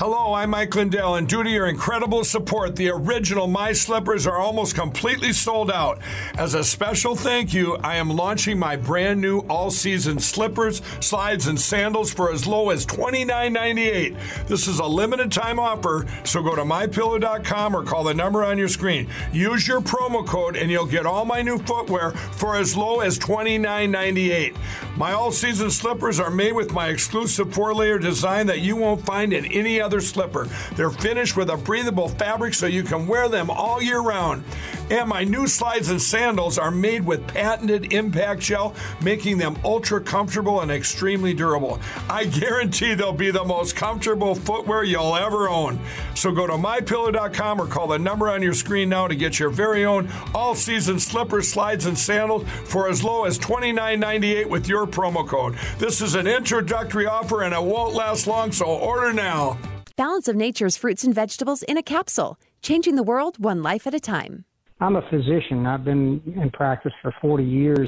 Hello, I'm Mike Lindell, and due to your incredible support, the original My Slippers are almost completely sold out. As a special thank you, I am launching my brand new all season slippers, slides, and sandals for as low as $29.98. This is a limited time offer, so go to mypillow.com or call the number on your screen. Use your promo code, and you'll get all my new footwear for as low as $29.98. My all season slippers are made with my exclusive four layer design that you won't find in any other slipper. They're finished with a breathable fabric so you can wear them all year round. And my new slides and sandals are made with patented impact gel, making them ultra comfortable and extremely durable. I guarantee they'll be the most comfortable footwear you'll ever own. So go to mypillow.com or call the number on your screen now to get your very own all season slippers, slides, and sandals for as low as $29.98 with your promo code. This is an introductory offer and it won't last long, so order now. Balance of Nature's fruits and vegetables in a capsule, changing the world one life at a time. I'm a physician. I've been in practice for 40 years.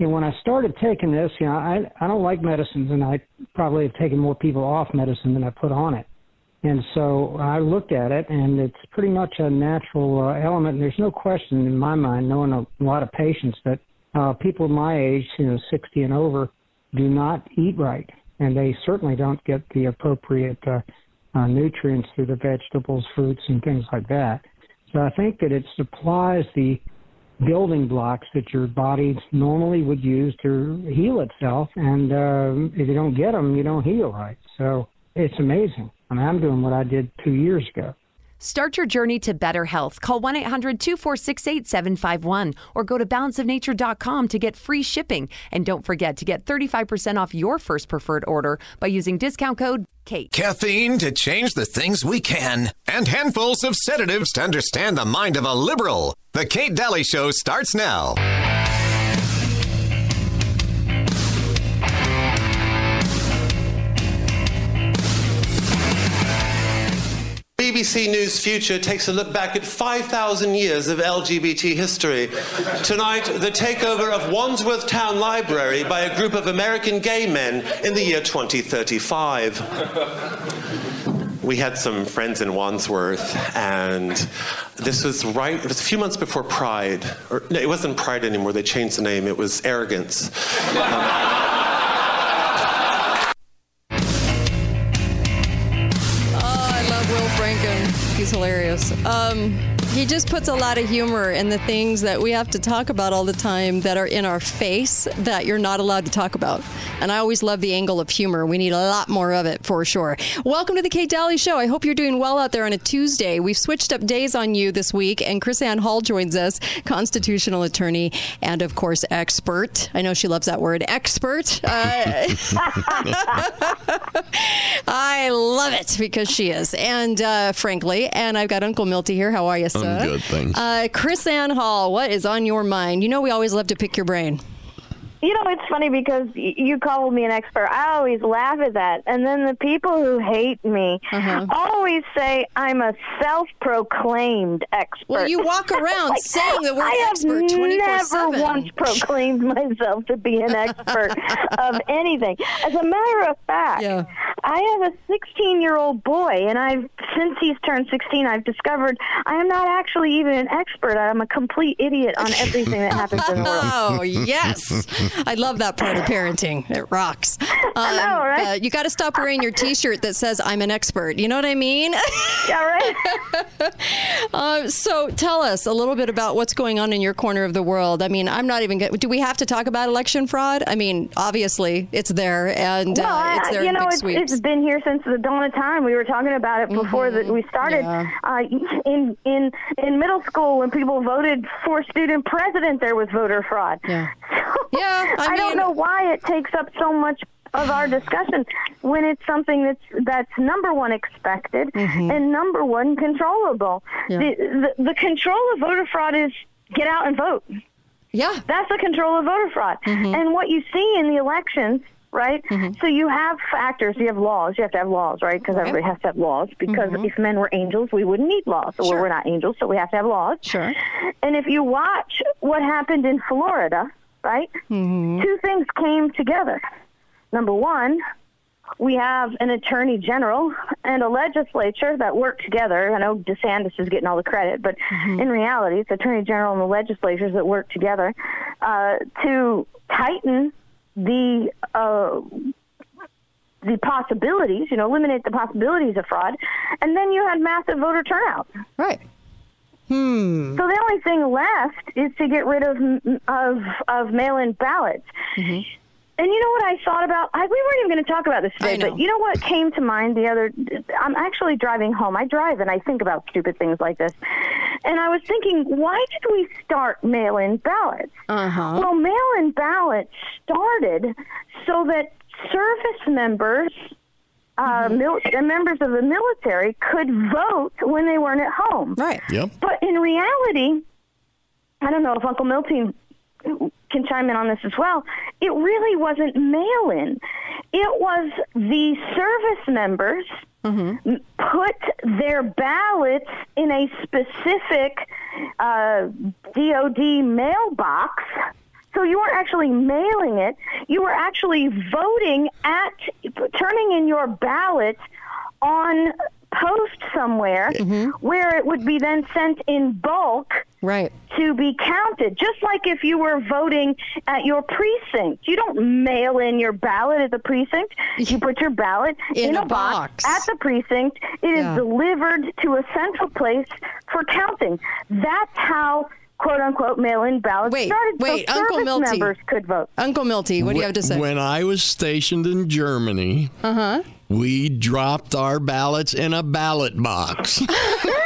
And when I started taking this, you know, I, I don't like medicines, and I probably have taken more people off medicine than I put on it. And so I looked at it, and it's pretty much a natural uh, element. And there's no question in my mind, knowing a lot of patients, that uh, people my age, you know, 60 and over, do not eat right, and they certainly don't get the appropriate uh, uh, nutrients through the vegetables, fruits, and things like that. So I think that it supplies the building blocks that your body normally would use to heal itself, and uh, if you don't get them, you don't heal right. So it's amazing. I mean, I'm doing what I did two years ago. Start your journey to better health. Call 1 800 246 8751 or go to balanceofnature.com to get free shipping. And don't forget to get 35% off your first preferred order by using discount code KATE. Caffeine to change the things we can, and handfuls of sedatives to understand the mind of a liberal. The Kate Dalley Show starts now. BBC News Future takes a look back at 5,000 years of LGBT history. Tonight, the takeover of Wandsworth Town Library by a group of American gay men in the year 2035 we had some friends in Wandsworth, and this was right, it was a few months before Pride. Or, no, it wasn't Pride anymore, they changed the name, it was Arrogance. Um, hilarious. Um, he just puts a lot of humor in the things that we have to talk about all the time that are in our face that you're not allowed to talk about. And I always love the angle of humor. We need a lot more of it for sure. Welcome to the Kate Dalley Show. I hope you're doing well out there on a Tuesday. We've switched up days on you this week, and KrisAnne Hall joins us, constitutional attorney and, of course, expert. I know she loves that word, expert. Uh, I love it because she is. And uh, frankly, and I've got Uncle Milty here. How are you, sir? I'm good, thanks. Uh, KrisAnne Hall, what is on your mind? You know, we always love to pick your brain. You know, it's funny because you call me an expert. I always laugh at that. And then the people who hate me uh-huh. always say I'm a self proclaimed expert. Well, you walk around like, saying the word I expert 24 I have never once proclaimed myself to be an expert of anything. As a matter of fact, yeah. I have a 16 year old boy, and I've, since he's turned 16, I've discovered I am not actually even an expert. I'm a complete idiot on everything that happens in the world. Oh, yes. I love that part of parenting. It rocks. Um, I know, um, right? Uh, you got to stop wearing your T-shirt that says "I'm an expert." You know what I mean? Yeah, right. uh, so, tell us a little bit about what's going on in your corner of the world. I mean, I'm not even. Get, do we have to talk about election fraud? I mean, obviously, it's there, and well, uh, it's there you know, it's, it's been here since the dawn of time. We were talking about it before mm-hmm. that we started. Yeah. Uh, in in in middle school, when people voted for student president, there was voter fraud. Yeah. So, yeah. I, I don't know why it takes up so much of our discussion when it's something that's that's number one expected mm-hmm. and number one controllable. Yeah. The, the, the control of voter fraud is get out and vote. Yeah, that's the control of voter fraud. Mm-hmm. And what you see in the elections right? Mm-hmm. So you have factors, you have laws, you have to have laws, right? Because everybody has to have laws. Because mm-hmm. if men were angels, we wouldn't need laws. So sure. we're not angels, so we have to have laws. Sure. And if you watch what happened in Florida, right? Mm-hmm. Two things came together. Number one, we have an attorney general and a legislature that work together. I know DeSantis is getting all the credit, but mm-hmm. in reality, it's attorney general and the legislatures that work together uh, to tighten the uh, the possibilities, you know, eliminate the possibilities of fraud, and then you had massive voter turnout. Right. Hmm. So the only thing left is to get rid of of of mail-in ballots. Mm-hmm. And you know what I thought about? I, we weren't even going to talk about this today, but you know what came to mind the other? I'm actually driving home. I drive and I think about stupid things like this. And I was thinking, why did we start mail-in ballots? Uh-huh. Well, mail-in ballots started so that service members uh, mm-hmm. mil- members of the military could vote when they weren't at home. Right. Yep. But in reality, I don't know if Uncle Milty can chime in on this as well. It really wasn't mail in. It was the service members mm-hmm. put their ballots in a specific uh, DOD mailbox. So you weren't actually mailing it. You were actually voting at, turning in your ballot on post somewhere mm-hmm. where it would be then sent in bulk right to be counted just like if you were voting at your precinct you don't mail in your ballot at the precinct you put your ballot in, in a, a box. box. at the precinct It yeah. is delivered to a central place for counting that's how quote unquote mail in ballots wait, started wait, so Uncle service Milty. members could vote. Uncle Milty, what do you have to say? When I was stationed in Germany, uh-huh. we dropped our ballots in a ballot box.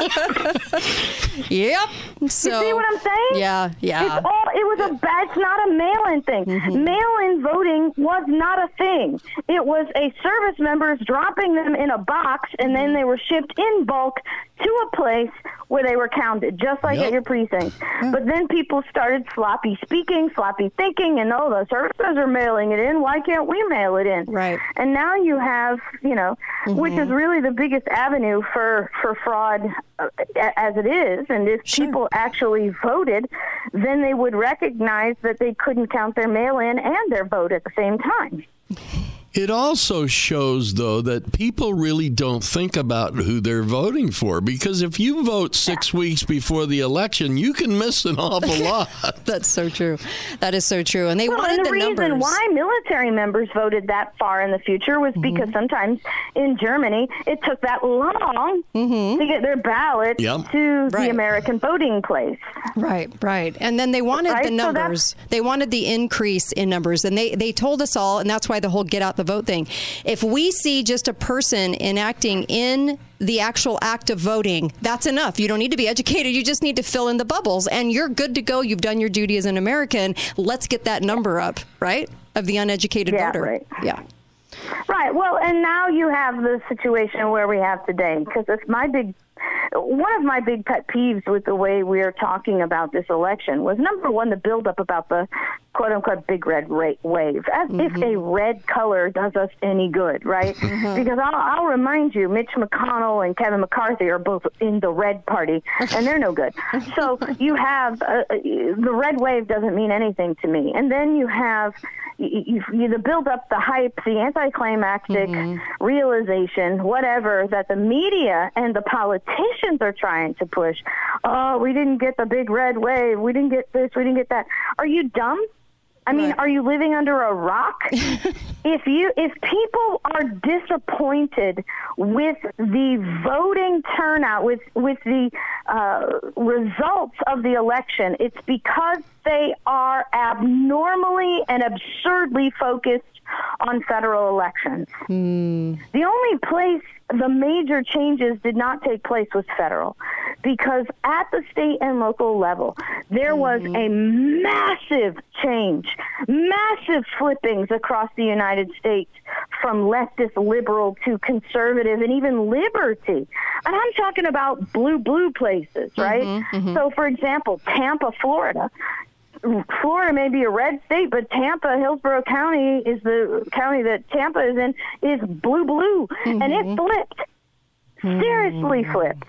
yep. So, you see what I'm saying? Yeah, yeah. It's all, was a, it's not a mail-in thing. Mm-hmm. Mail-in voting was not a thing. It was a service members dropping them in a box, and then they were shipped in bulk to a place where they were counted, just like yep. at your precinct. Yeah. But then people started sloppy speaking, sloppy thinking, and oh, the services are mailing it in. Why can't we mail it in? Right. And now you have, you know, mm-hmm. which is really the biggest avenue for for fraud uh, as it is. And if sure. people actually voted, then they would recognize that they couldn't count their mail in and their vote at the same time. It also shows, though, that people really don't think about who they're voting for because if you vote six weeks before the election, you can miss an awful lot. That's so true. That is so true. And they well, wanted and the, the reason numbers. why military members voted that far in the future was mm-hmm. because sometimes in Germany it took that long mm-hmm. to get their ballot yep. to right. the American voting place. Right, right. And then they wanted right? the numbers. So they wanted the increase in numbers, and they they told us all, and that's why the whole get out the vote thing. If we see just a person enacting in the actual act of voting, that's enough. You don't need to be educated. You just need to fill in the bubbles, and you're good to go. You've done your duty as an American. Let's get that number up, right? Of the uneducated yeah, voter. Right. Yeah. Right. Well, and now you have the situation where we have today, because it's my big one of my big pet peeves with the way we are talking about this election was number one, the buildup about the quote unquote big red wave, as mm-hmm. if a red color does us any good, right? Mm-hmm. Because I'll, I'll remind you, Mitch McConnell and Kevin McCarthy are both in the red party, and they're no good. so you have uh, uh, the red wave doesn't mean anything to me, and then you have you, you, the build up, the hype, the anticlimactic mm-hmm. realization, whatever that the media and the politicians are trying to push. Oh, we didn't get the big red wave. We didn't get this. We didn't get that. Are you dumb? I mean, right. are you living under a rock? if you if people are disappointed with the voting turnout, with with the uh, results of the election, it's because they are abnormally and absurdly focused on federal elections. Mm. The only place the major changes did not take place was federal because at the state and local level there was mm-hmm. a massive change massive flippings across the united states from leftist liberal to conservative and even liberty and i'm talking about blue blue places right mm-hmm, mm-hmm. so for example tampa florida Florida may be a red state, but Tampa, Hillsborough County is the county that Tampa is in, is blue blue. Mm-hmm. And it mm-hmm. flipped. Seriously mm-hmm. flipped.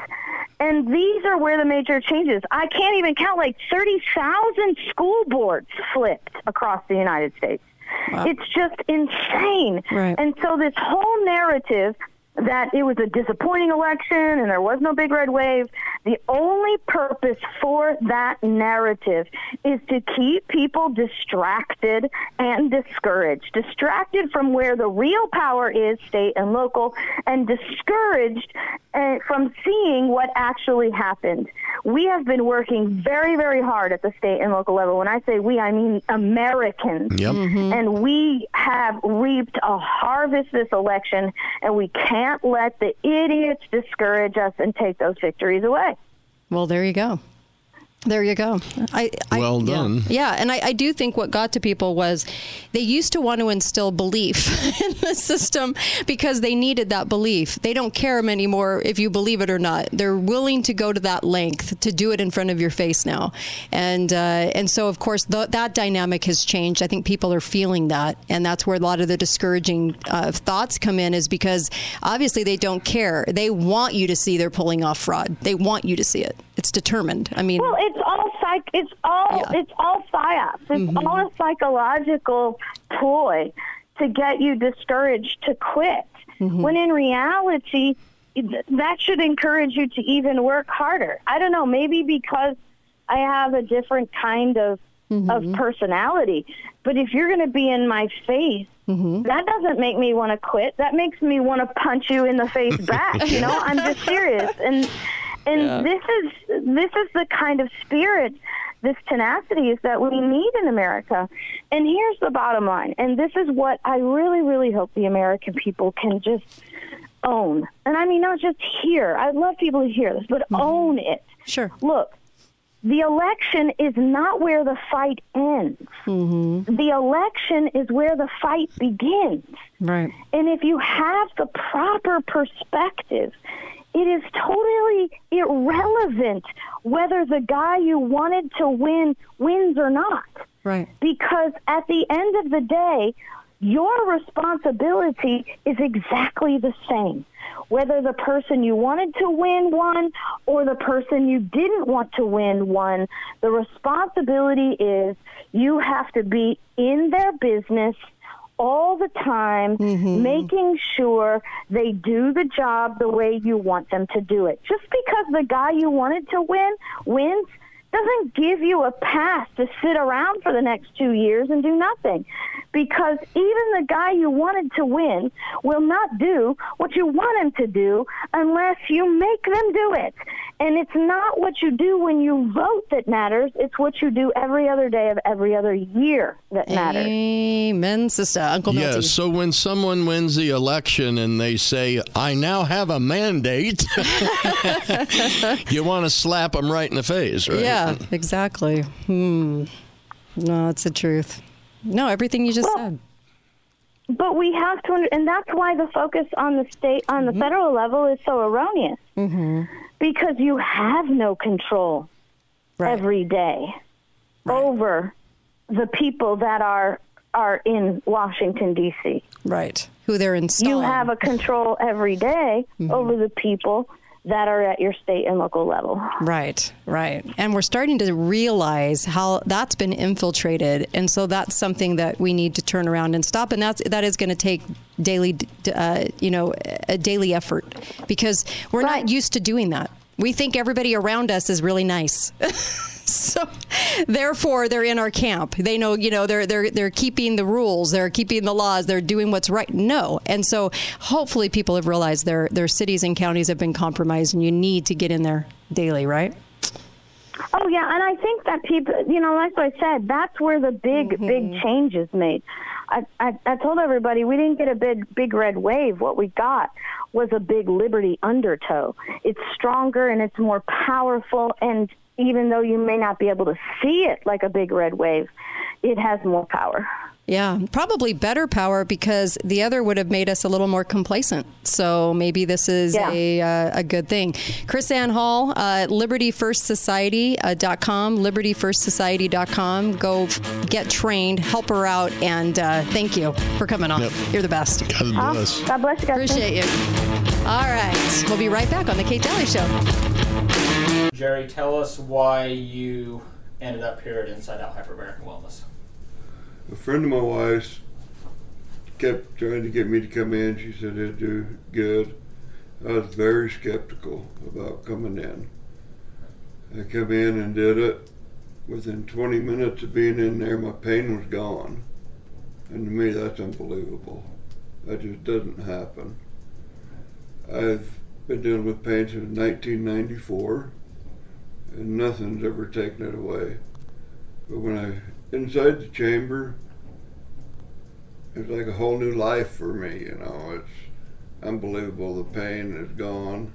And these are where the major changes. I can't even count like 30,000 school boards flipped across the United States. Wow. It's just insane. Right. And so this whole narrative that it was a disappointing election and there was no big red wave. The only purpose for that narrative is to keep people distracted and discouraged. Distracted from where the real power is, state and local, and discouraged uh, from seeing what actually happened. We have been working very, very hard at the state and local level. When I say we, I mean Americans. Yep. Mm-hmm. And we have reaped a harvest this election, and we can't can't let the idiots discourage us and take those victories away. Well, there you go. There you go. I, I well done. Yeah, yeah. and I, I, do think what got to people was they used to want to instill belief in the system because they needed that belief. They don't care anymore if you believe it or not. They're willing to go to that length to do it in front of your face now, and uh, and so of course that dynamic has changed. I think people are feeling that, and that's where a lot of the discouraging uh, thoughts come in. Is because obviously they don't care. They want you to see they're pulling off fraud. They want you to see it. It's determined. I mean, well, it's all psych. It's all yeah. it's all psyops. It's mm-hmm. all a psychological ploy to get you discouraged to quit. Mm-hmm. When in reality, that should encourage you to even work harder. I don't know. Maybe because I have a different kind of mm-hmm. of personality. But if you're going to be in my face, mm-hmm. that doesn't make me want to quit. That makes me want to punch you in the face back. you know, I'm just serious. And and yeah. this is this is the kind of spirit, this tenacity is that we need in America. And here's the bottom line, and this is what I really, really hope the American people can just own. And I mean not just hear. I'd love people to hear this, but mm-hmm. own it. Sure. Look, the election is not where the fight ends. Mm-hmm. The election is where the fight begins. Right. And if you have the proper perspective, it is totally irrelevant whether the guy you wanted to win wins or not. Right. Because at the end of the day, your responsibility is exactly the same. Whether the person you wanted to win won or the person you didn't want to win won, the responsibility is you have to be in their business all the time, mm-hmm. making sure they do the job the way you want them to do it. Just because the guy you wanted to win wins doesn't give you a pass to sit around for the next two years and do nothing. Because even the guy you wanted to win will not do what you want him to do unless you make them do it. And it's not what you do when you vote that matters, it's what you do every other day of every other year that matters. Amen, sister. Uncle Milty. Yeah, so when someone wins the election and they say, I now have a mandate, you want to slap them right in the face, right? Yeah, exactly. Hmm. No, it's the truth. No, everything you just well, said. But we have to, and that's why the focus on the state, on the mm-hmm. federal level, is so erroneous. Mm-hmm. Because you have no control right. every day right. over the people that are are in Washington D.C. Right, who they're installing. You have a control every day mm-hmm. over the people that are at your state and local level. Right, right. And we're starting to realize how that's been infiltrated. And so that's something that we need to turn around and stop. And that's, that is going to take daily, uh, you know, a daily effort because we're right. not used to doing that. We think everybody around us is really nice. therefore they're in our camp. They know, you know, they're they're they're keeping the rules, they're keeping the laws, they're doing what's right. No. And so hopefully people have realized their their cities and counties have been compromised and you need to get in there daily, right? Oh yeah, and I think that people, you know, like I said, that's where the big mm-hmm. big change is made. I, I I told everybody we didn't get a big big red wave. What we got was a big liberty undertow. It's stronger and it's more powerful and even though you may not be able to see it like a big red wave, it has more power. Yeah, probably better power because the other would have made us a little more complacent. So maybe this is yeah. a, uh, a good thing. KrisAnne Hall, uh, libertyfirstsociety.com, libertyfirstsociety.com. Go get trained, help her out, and uh, thank you for coming on. Yep. You're the best. God bless. God bless you guys. Appreciate you. All right. We'll be right back on The Kate Dalley Show. Jerry, tell us why you ended up here at Inside Out Hyperbaric Wellness. A friend of my wife's kept trying to get me to come in. She said it'd do good. I was very skeptical about coming in. I come in and did it. Within 20 minutes of being in there, my pain was gone. And to me, that's unbelievable. That just doesn't happen. I've been dealing with pain since 1994, and nothing's ever taken it away. But when I inside the chamber, it's like a whole new life for me. You know, it's unbelievable. The pain is gone.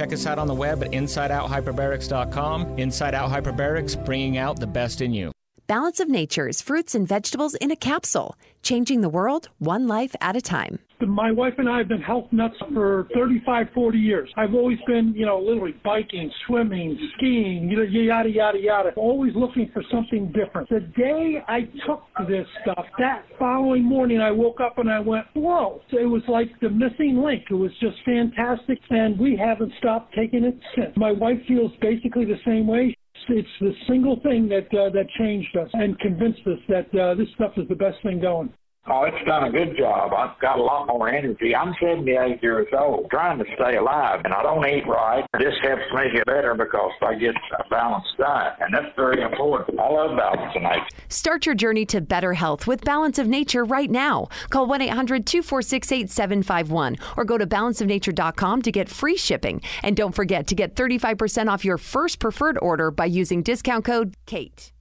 Check us out on the web at InsideOutHyperbarics.com. Inside Out Hyperbarics, bringing out the best in you. Balance of Nature's fruits and vegetables in a capsule, changing the world one life at a time. My wife and I have been health nuts for 35, 40 years. I've always been, you know, literally biking, swimming, skiing, you know, yada, yada, yada. Always looking for something different. The day I took this stuff, that following morning I woke up and I went, whoa. It was like the missing link. It was just fantastic. And we haven't stopped taking it since. My wife feels basically the same way it's the single thing that uh, that changed us and convinced us that uh, this stuff is the best thing going. Oh, it's done a good job. I've got a lot more energy. I'm 78 years old, trying to stay alive, and I don't eat right. This helps me get better because I get a balanced diet, and that's very important. I love balance of nature. Start your journey to better health with Balance of Nature right now. Call 1 800 246 8751 or go to balanceofnature.com to get free shipping. And don't forget to get 35% off your first preferred order by using discount code KATE.